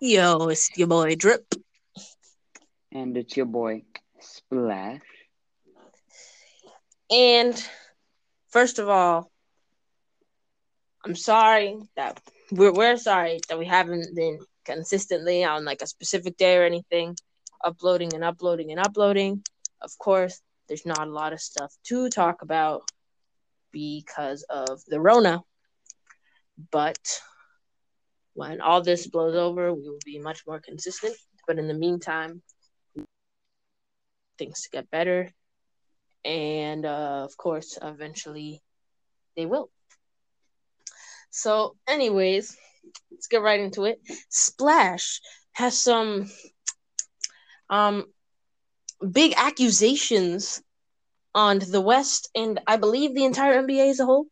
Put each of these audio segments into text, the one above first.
Yo, it's your boy Drip. And it's your boy Splash. And first of all, I'm sorry that we're we're sorry that we haven't been consistently on like a specific day or anything, uploading and uploading and uploading. Of course, there's not a lot of stuff to talk about because of the Rona. But when all this blows over, we will be much more consistent. But in the meantime, things get better. And uh, of course, eventually they will. So, anyways, let's get right into it. Splash has some um big accusations on the West and I believe the entire NBA as a whole.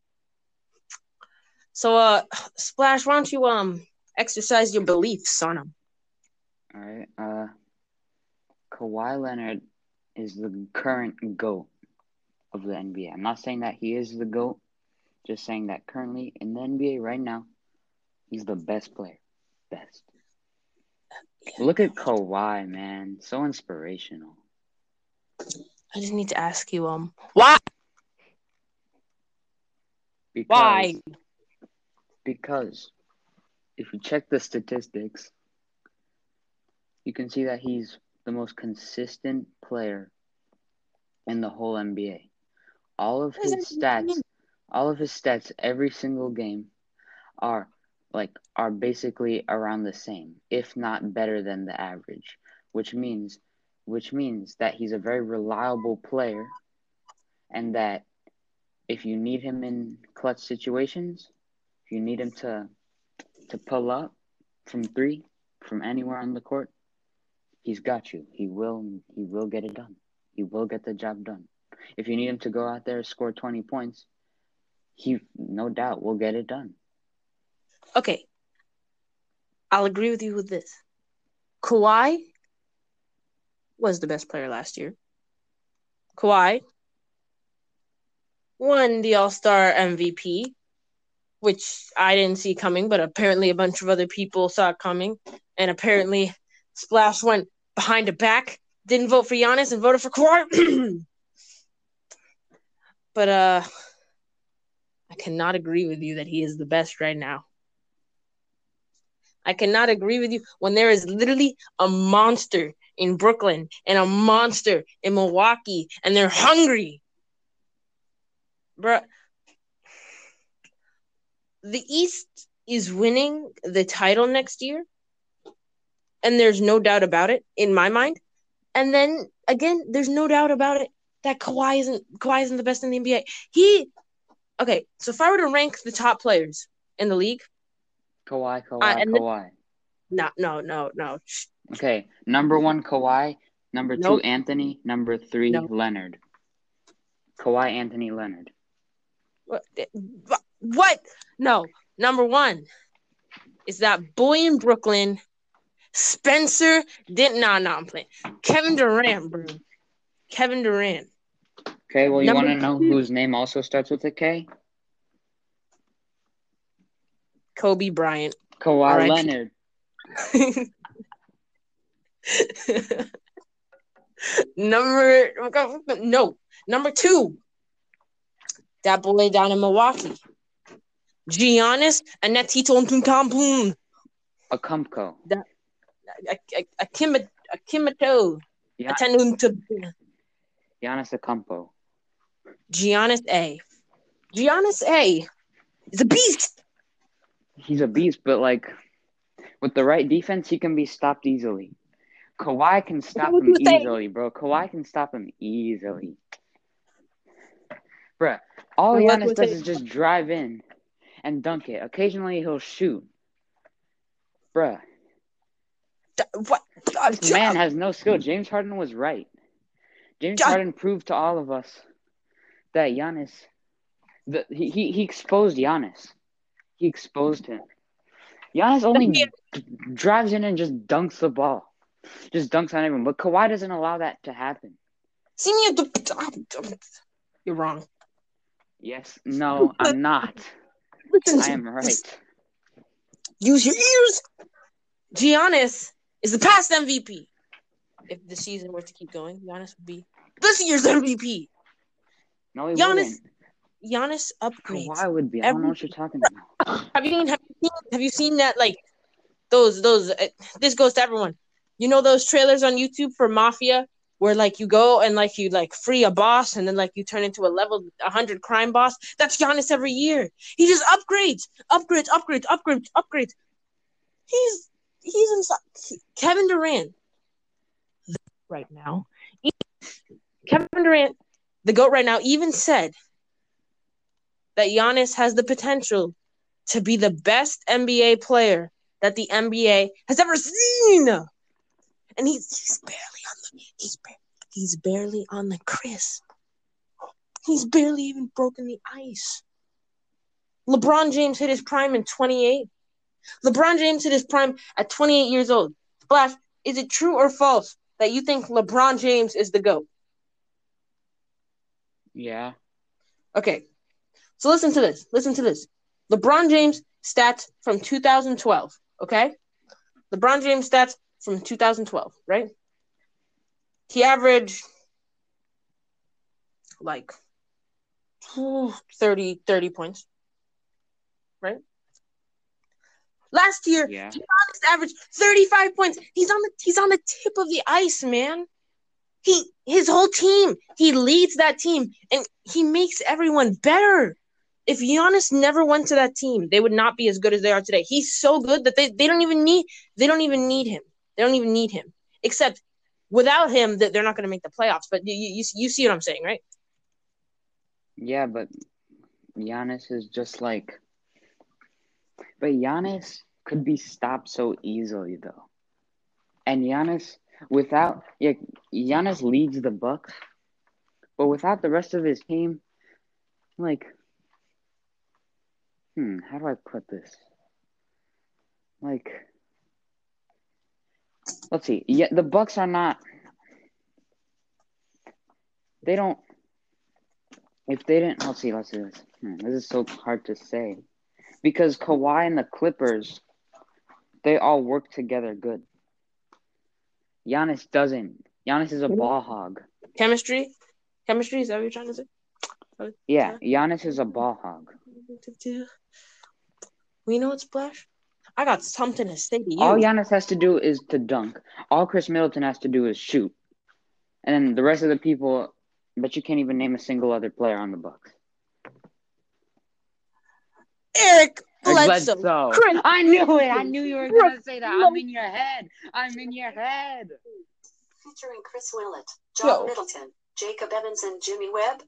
So, uh, Splash, why don't you um exercise your beliefs on him? All right. Uh, Kawhi Leonard is the current GOAT of the NBA. I'm not saying that he is the GOAT, just saying that currently in the NBA right now, he's the best player. Best. Look at Kawhi, man. So inspirational. I just need to ask you, um, why? Because, Why? Because if you check the statistics, you can see that he's the most consistent player in the whole NBA. All of his What does that stats, all of his stats every single game are like are basically around the same, if not better than the average, which means which means that he's a very reliable player and that if you need him in clutch situations, if you need him to to pull up from 3 from anywhere on the court, he's got you. He will he will get it done. He will get the job done. If you need him to go out there score 20 points, he no doubt will get it done. Okay. I'll agree with you with this. Kawhi was the best player last year. Kawhi won the All Star MVP, which I didn't see coming, but apparently a bunch of other people saw it coming. And apparently Splash went behind the back, didn't vote for Giannis and voted for Kawhi. but uh I cannot agree with you that he is the best right now. I cannot agree with you when there is literally a monster in Brooklyn and a monster in Milwaukee and they're hungry. Bruh. The East is winning the title next year. And there's no doubt about it in my mind. And then again, there's no doubt about it that Kawhi isn't Kawhi isn't the best in the NBA. He okay, so if I were to rank the top players in the league, Kawhi, Kawhi, Uh, Kawhi. no, no, no, no. Okay, number one Kawhi, number Nope. two Anthony, number three No. Leonard. Kawhi, Anthony, Leonard. What? What? No. Number one is that boy in Brooklyn, Spencer. Didn't nah, nah, I'm playing. Kevin Durant, bro. Kevin Durant. Okay, well you want to know whose name also starts with a K? Kobe Bryant. Kawhi Alright. Leonard. number no number two. That boy down in Milwaukee. Giannis Antetokounmpo. A Kumko. Akima Akimato. Yeah, Atenu Giannis Akumpo. Giannis A. Giannis A. is a beast. He's a beast, but like with the right defense, he can be stopped easily. Kawhi can stop him easily, bro. Kawhi can stop him easily. Bruh, all Giannis does is just drive in and dunk it. Occasionally he'll shoot. Bruh, D- What? Uh, this man has no skill. James Harden was right. James Ja- Harden proved to all of us that Giannis, the, he, he, he exposed Giannis. He exposed him. Giannis only Yeah. d- drives in and just dunks the ball. Just dunks on everyone. But Kawhi doesn't allow that to happen. Senior, d- you're wrong. Yes, no, I'm not. I am right. Use your ears. Giannis is the past MVP. If the season were to keep going, Giannis would be this year's MVP. No, he Giannis wouldn't. Giannis upgrades. Kawhi would be. I don't know what you're talking about. Have you seen, have you seen have you seen that like those those uh, this goes to everyone. You know those trailers on YouTube for Mafia where like you go and like you like free a boss and then like you turn into a level 100 crime boss. That's Giannis every year. He just upgrades, upgrades, upgrades, upgrades, upgrades. He's he's inside. Kevin Durant right now. Kevin Durant, the goat right now, even said that Giannis has the potential to be the best NBA player that the NBA has ever seen. And he's he's barely on the he's ba- he's barely on the crisp. He's barely even broken the ice. LeBron James hit his prime in 28. LeBron James hit his prime at 28 years old. Flash, is it true or false that you think LeBron James is the GOAT? Yeah. Okay. So listen to this. Listen to this. LeBron James stats from 2012. Okay. LeBron James stats from 2012, right? He averaged like 30, 30 points, right? Last year, Yeah. Giannis averaged 35 points. He's on the he's on the tip of the ice, man. He his whole team, he leads that team and he makes everyone better. If Giannis never went to that team, they would not be as good as they are today. He's so good that they, they don't even need they don't even need him. They don't even need him. Except without him, that they're not going to make the playoffs. But you, you you see what I'm saying, right? Yeah, but Giannis is just like. But Giannis could be stopped so easily, though. And Giannis, without yeah, Giannis leads the Bucks, but without the rest of his team, like, hmm, how do I put this? Like, let's see. Yeah, the Bucks are not. They don't. If they didn't, let's see. Let's see this. Hmm, this is so hard to say, because Kawhi and the Clippers, they all work together good. Giannis doesn't. Giannis is a ball hog. Chemistry, chemistry. Is that what you're trying to say? Yeah, Giannis is a ball hog. We know it's Splash. I got something to say to you. All Giannis has to do is to dunk. All Khris Middleton has to do is shoot. And then the rest of the people, but you can't even name a single other player on the Bucks. Eric Like Bledsoe. Bledsoe. Chris- I knew it. I knew you were gonna say that. I'm in your head. I'm in your head. Featuring Chris Willett, Yo. John Middleton, Jacob Evans, and Jimmy Webb.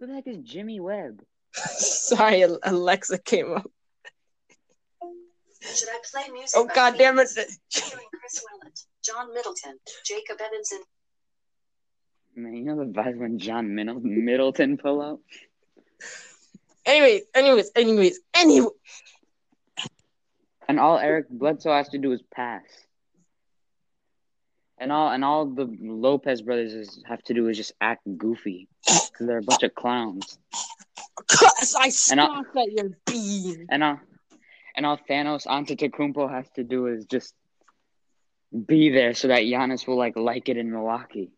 Who the heck is Jimmy Webb? Sorry, Alexa came up. Should I play music? Oh by God damn it! Chris Willett, John Middleton, Jacob Evans, and Man, you know the vibes when John Middle- Middleton pull up. Anyways, anyways, anyways, anyway. And all Eric Bledsoe has to do is pass. And all and all the Lopez brothers is, have to do is just act goofy because they're a bunch of clowns. Cause I And I- scoff at your bean. And all and all Thanos Antetokounmpo has to do is just be there so that Giannis will like like it in Milwaukee.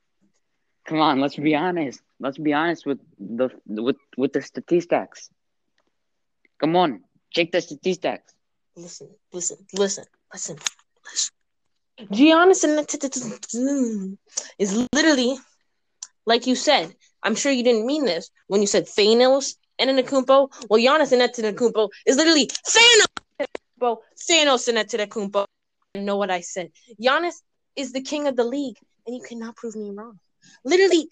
Come on, let's be honest. Let's be honest with the with with the statistics. Come on, check the statistics. Listen, listen, listen, listen, listen. Giannis and is literally, like you said. I'm sure you didn't mean this when you said Thanos and Antetokounmpo. Well, Giannis and Antetokounmpo is literally Thanos. Thanos and Antetokounmpo. You know what I said? Giannis is the king of the league, and you cannot prove me wrong. Literally,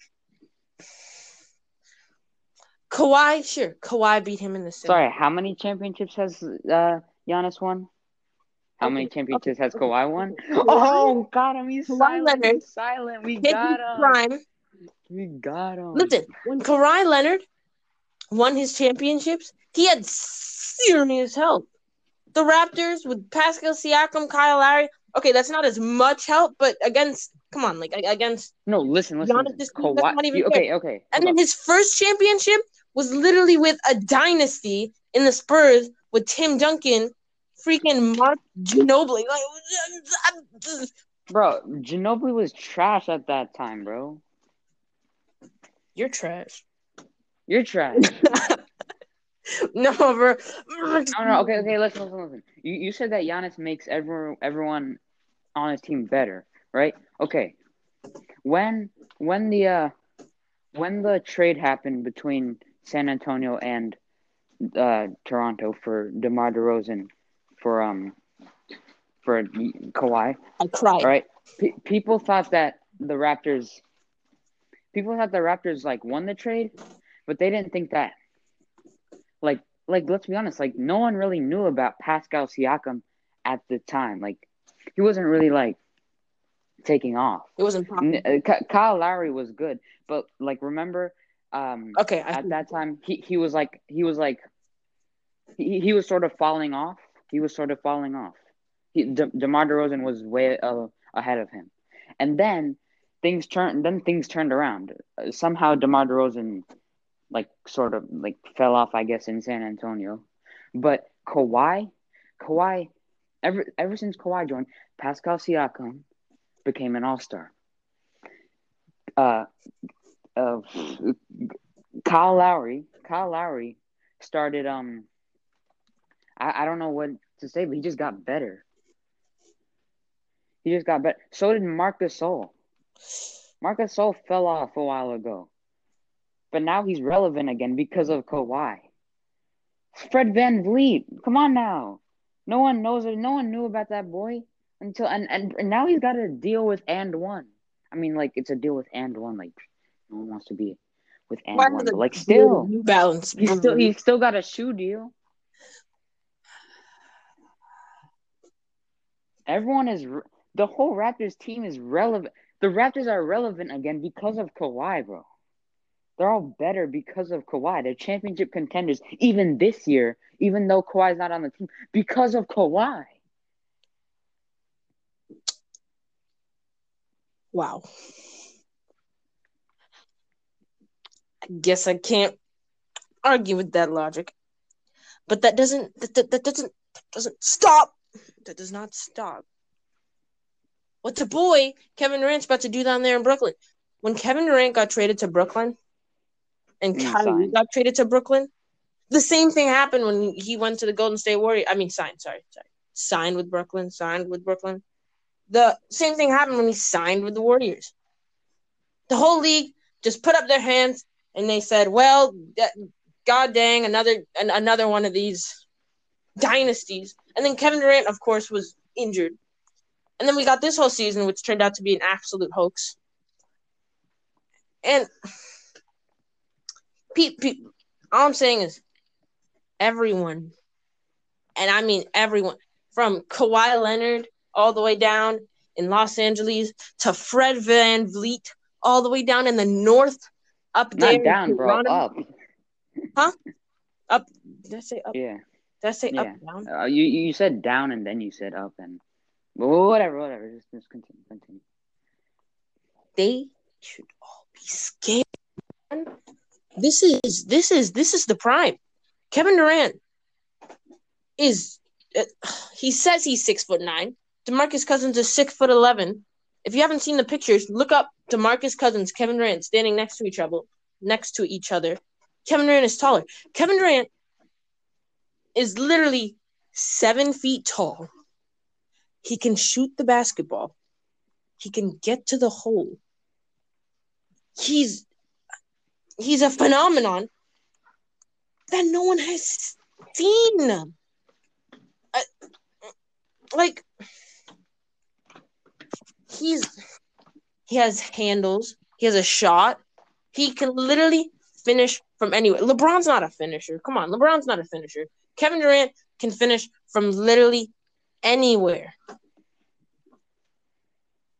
Kawhi, sure, Kawhi beat him in the. Sorry, how many championships has uh, Giannis won? How Okay, many championships okay, has. Kawhi won? Kawhi- Oh, God, him. He's Kawhi silent. Leonard He's silent. We got him. prime. We got him. Listen, when Kawhi Leonard won his championships, he had serious help. The Raptors with Pascal Siakam, Kyle Lowry. Okay, that's not as much help, but against, come on, like against, No, listen, listen. Giannis listen. is- that's Kawhi. not even you- okay, okay. and hold then up. his first championship was literally with a dynasty in the Spurs with Tim Duncan, freaking Mark Ginobili. Like, Bro, Ginobili was trash at that time, bro. you're trash. You're trash. no, bro. No, no, okay, okay, listen, listen, listen. You, you said that Giannis makes everyone everyone on his team better, right? Okay. When when the uh when the trade happened between San Antonio and uh Toronto for DeMar DeRozan for um for Kawhi, I cried. right? P- people thought that the Raptors people thought the Raptors like won the trade, but they didn't think that like like let's be honest, like no one really knew about Pascal Siakam at the time. Like he wasn't really like taking off. It wasn't uh, Kyle Lowry was good, but like remember um Okay, I, at that time he, he was like he was like he, he was sort of falling off. He was sort of falling off. He, De- DeMar DeRozan was way uh, ahead of him, and then things turned. Then things turned around. Uh, somehow DeMar DeRozan like sort of like fell off, I guess, in San Antonio. But Kawhi, Kawhi, ever ever since Kawhi joined, Pascal Siakam became an All Star. Uh, uh, Kyle Lowry, Kyle Lowry started. Um, I, I don't know what to say, but he just got better. He just got better. So did Marcus Gasol. Marcus Gasol fell off a while ago, but now he's relevant again because of Kawhi. Fred VanVleet, come on now. No one knows it. No one knew about that boy until and, and, and now he's got a deal with and one. I mean, like it's a deal with and one. Like no one wants to be with and Why one, the- but like still, New Balance. he's still he's still got a shoe deal. Everyone is the whole Raptors team is relevant. The Raptors are relevant again because of Kawhi, bro. They're all better because of Kawhi. They're championship contenders even this year, even though Kawhi's not on the team, because of Kawhi. Wow. I guess I can't argue with that logic. But that doesn't that, that, that doesn't that doesn't stop. That does not stop. What the boy Kevin Durant's about to do down there in Brooklyn. When Kevin Durant got traded to Brooklyn and Kyrie signed. got traded to Brooklyn, the same thing happened when he went to the Golden State Warriors. I mean signed, sorry, sorry. Signed with Brooklyn, signed with Brooklyn. The same thing happened when he signed with the Warriors the whole league just put up their hands and they said, "Well, that, god dang, another an, another one of these dynasties." And then Kevin Durant, of course, was injured, and then we got this whole season, which turned out to be an absolute hoax. And Pete, Pete all I'm saying is, everyone, and I mean everyone, from Kawhi Leonard all the way down in Los Angeles to Fred VanVleet all the way down in the north, up there. Not in down, bro. Up. Up. Did I say up? Yeah. Did I say Yeah. up down? Uh, you you said down and then you said up and whatever, whatever. Just just continue, continue. They should all be scared. This is this is this is the prime. Kevin Durant is uh, he says he's six foot nine. Demarcus Cousins is six foot eleven. If you haven't seen the pictures, look up Demarcus Cousins, Kevin Durant standing next to each other. Next to each other, Kevin Durant is taller. Kevin Durant is literally seven feet tall. He can shoot the basketball. He can get to the hole. He's he's a phenomenon that no one has seen. Like he's he has handles. He has a shot. He can literally finish from anywhere. LeBron's not a finisher. Come on, LeBron's not a finisher. Kevin Durant can finish from literally anywhere.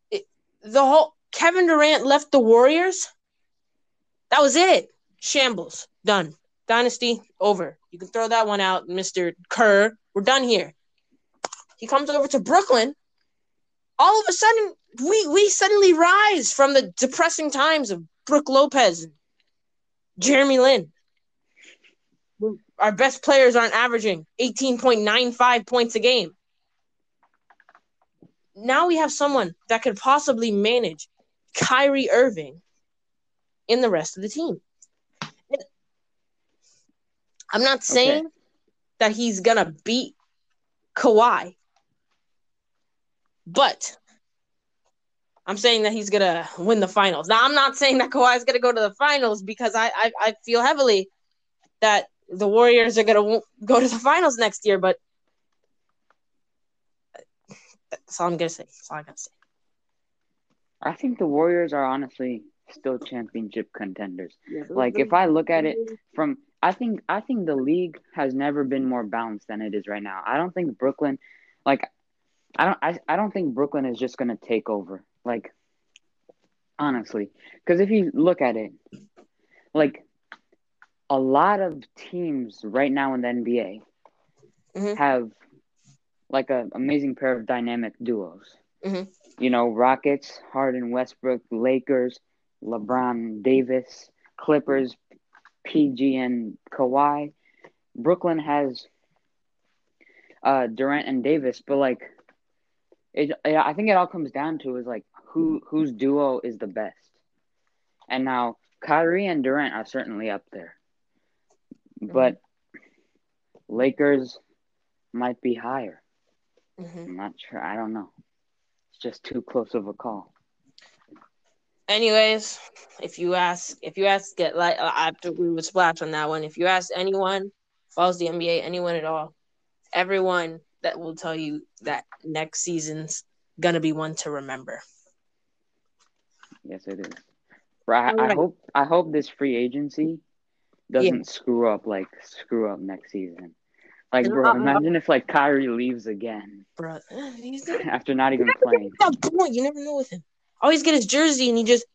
It- the whole Kevin Durant left the Warriors. That was it. Shambles. Done. Dynasty over. You can throw that one out, Mr. Kerr. We're done here. He comes over to Brooklyn. All of a sudden, we we suddenly rise from the depressing times of Brooke Lopez and Jeremy Lin. our best players aren't averaging 18.95 points a game. Now we have someone that could possibly manage Kyrie Irving in the rest of the team. I'm not saying Okay. that he's gonna beat Kawhi, but I'm saying that he's gonna win the finals. Now I'm not saying that Kawhi is gonna go to the finals because I I, I feel heavily that the Warriors are gonna go to the finals next year, but that's all I'm gonna say. That's all I gotta say. I think the Warriors are honestly still championship contenders. Like if I look at it from I think I think the league has never been more balanced than it is right now. I don't think Brooklyn like I don't I, I don't think Brooklyn is just going to take over. Like honestly, cuz if you look at it like a lot of teams right now in the NBA Mhm. have like an amazing pair of dynamic duos. Mhm. You know, Rockets, Harden, Westbrook, Lakers, LeBron, Davis, Clippers, PG, and Kawhi. Brooklyn has uh, Durant and Davis, but like, it, yeah, I think it all comes down to is like who whose duo is the best. And now Kyrie and Durant are certainly up there, but Lakers might be higher. Mhm. I'm not sure. I don't know. It's just too close of a call. Anyways, if you ask, if you ask, get like uh, have to agree Splash on that one. If you ask anyone follows the NBA, anyone at all, everyone that will tell you that next season's gonna be one to remember. Yes, it is. I, I hope I hope this free agency doesn't screw up like screw up next season. Like, bro, imagine if like Kyrie leaves again Bro, after not even playing. that point. You never know with him. Always get his jersey and he just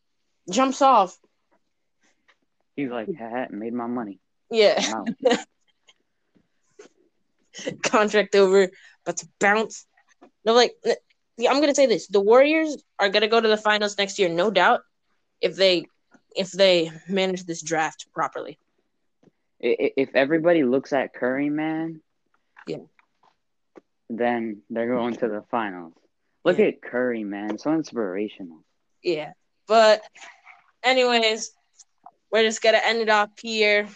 jumps off. He's like, "Ha, made my money. Yeah, contract over, but to bounce. No, like yeah, I'm gonna say this: the Warriors are gonna go to the finals next year, no doubt, if they if they manage this draft properly. If everybody looks at Curry, man, Yeah. then they're going to the finals. Look Yeah. at Curry, man, so inspirational. Yeah, but anyways, we're just gonna end it off here,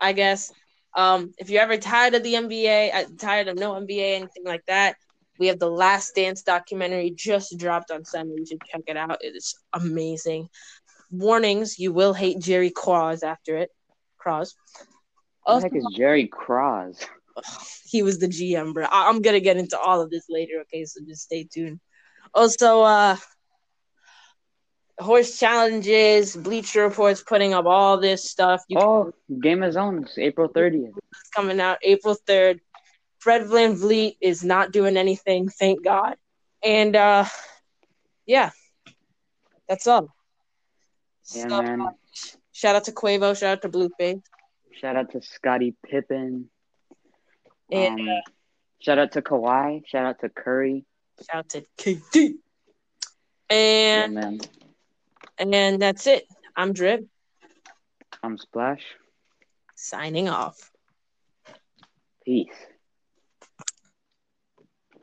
I guess. Um, if you're ever tired of the NBA, uh, tired of no NBA, anything like that, we have the Last Dance documentary just dropped on Sunday. You should check it out. It is amazing. Warnings: you will hate Jerry Krause after it. Krause. What Also, the heck is Jerry Krause? he was the GM, bro. I- I'm gonna get into all of this later. Okay, so just stay tuned. Also, uh, horse challenges, Bleacher Reports putting up all this stuff. You Oh, Game of Zones, April 30th. it's coming out April 3rd. Fred VanVleet is not doing anything, thank God. And uh yeah, that's all. Yeah, So, man. shout out to Quavo, shout out to Blueface. Shout out to Scottie Pippen. And Um, shout out to Kawhi. Shout out to Curry. shout out to KD. And man. and that's it. I'm Drip, I'm Splash. signing off. Peace.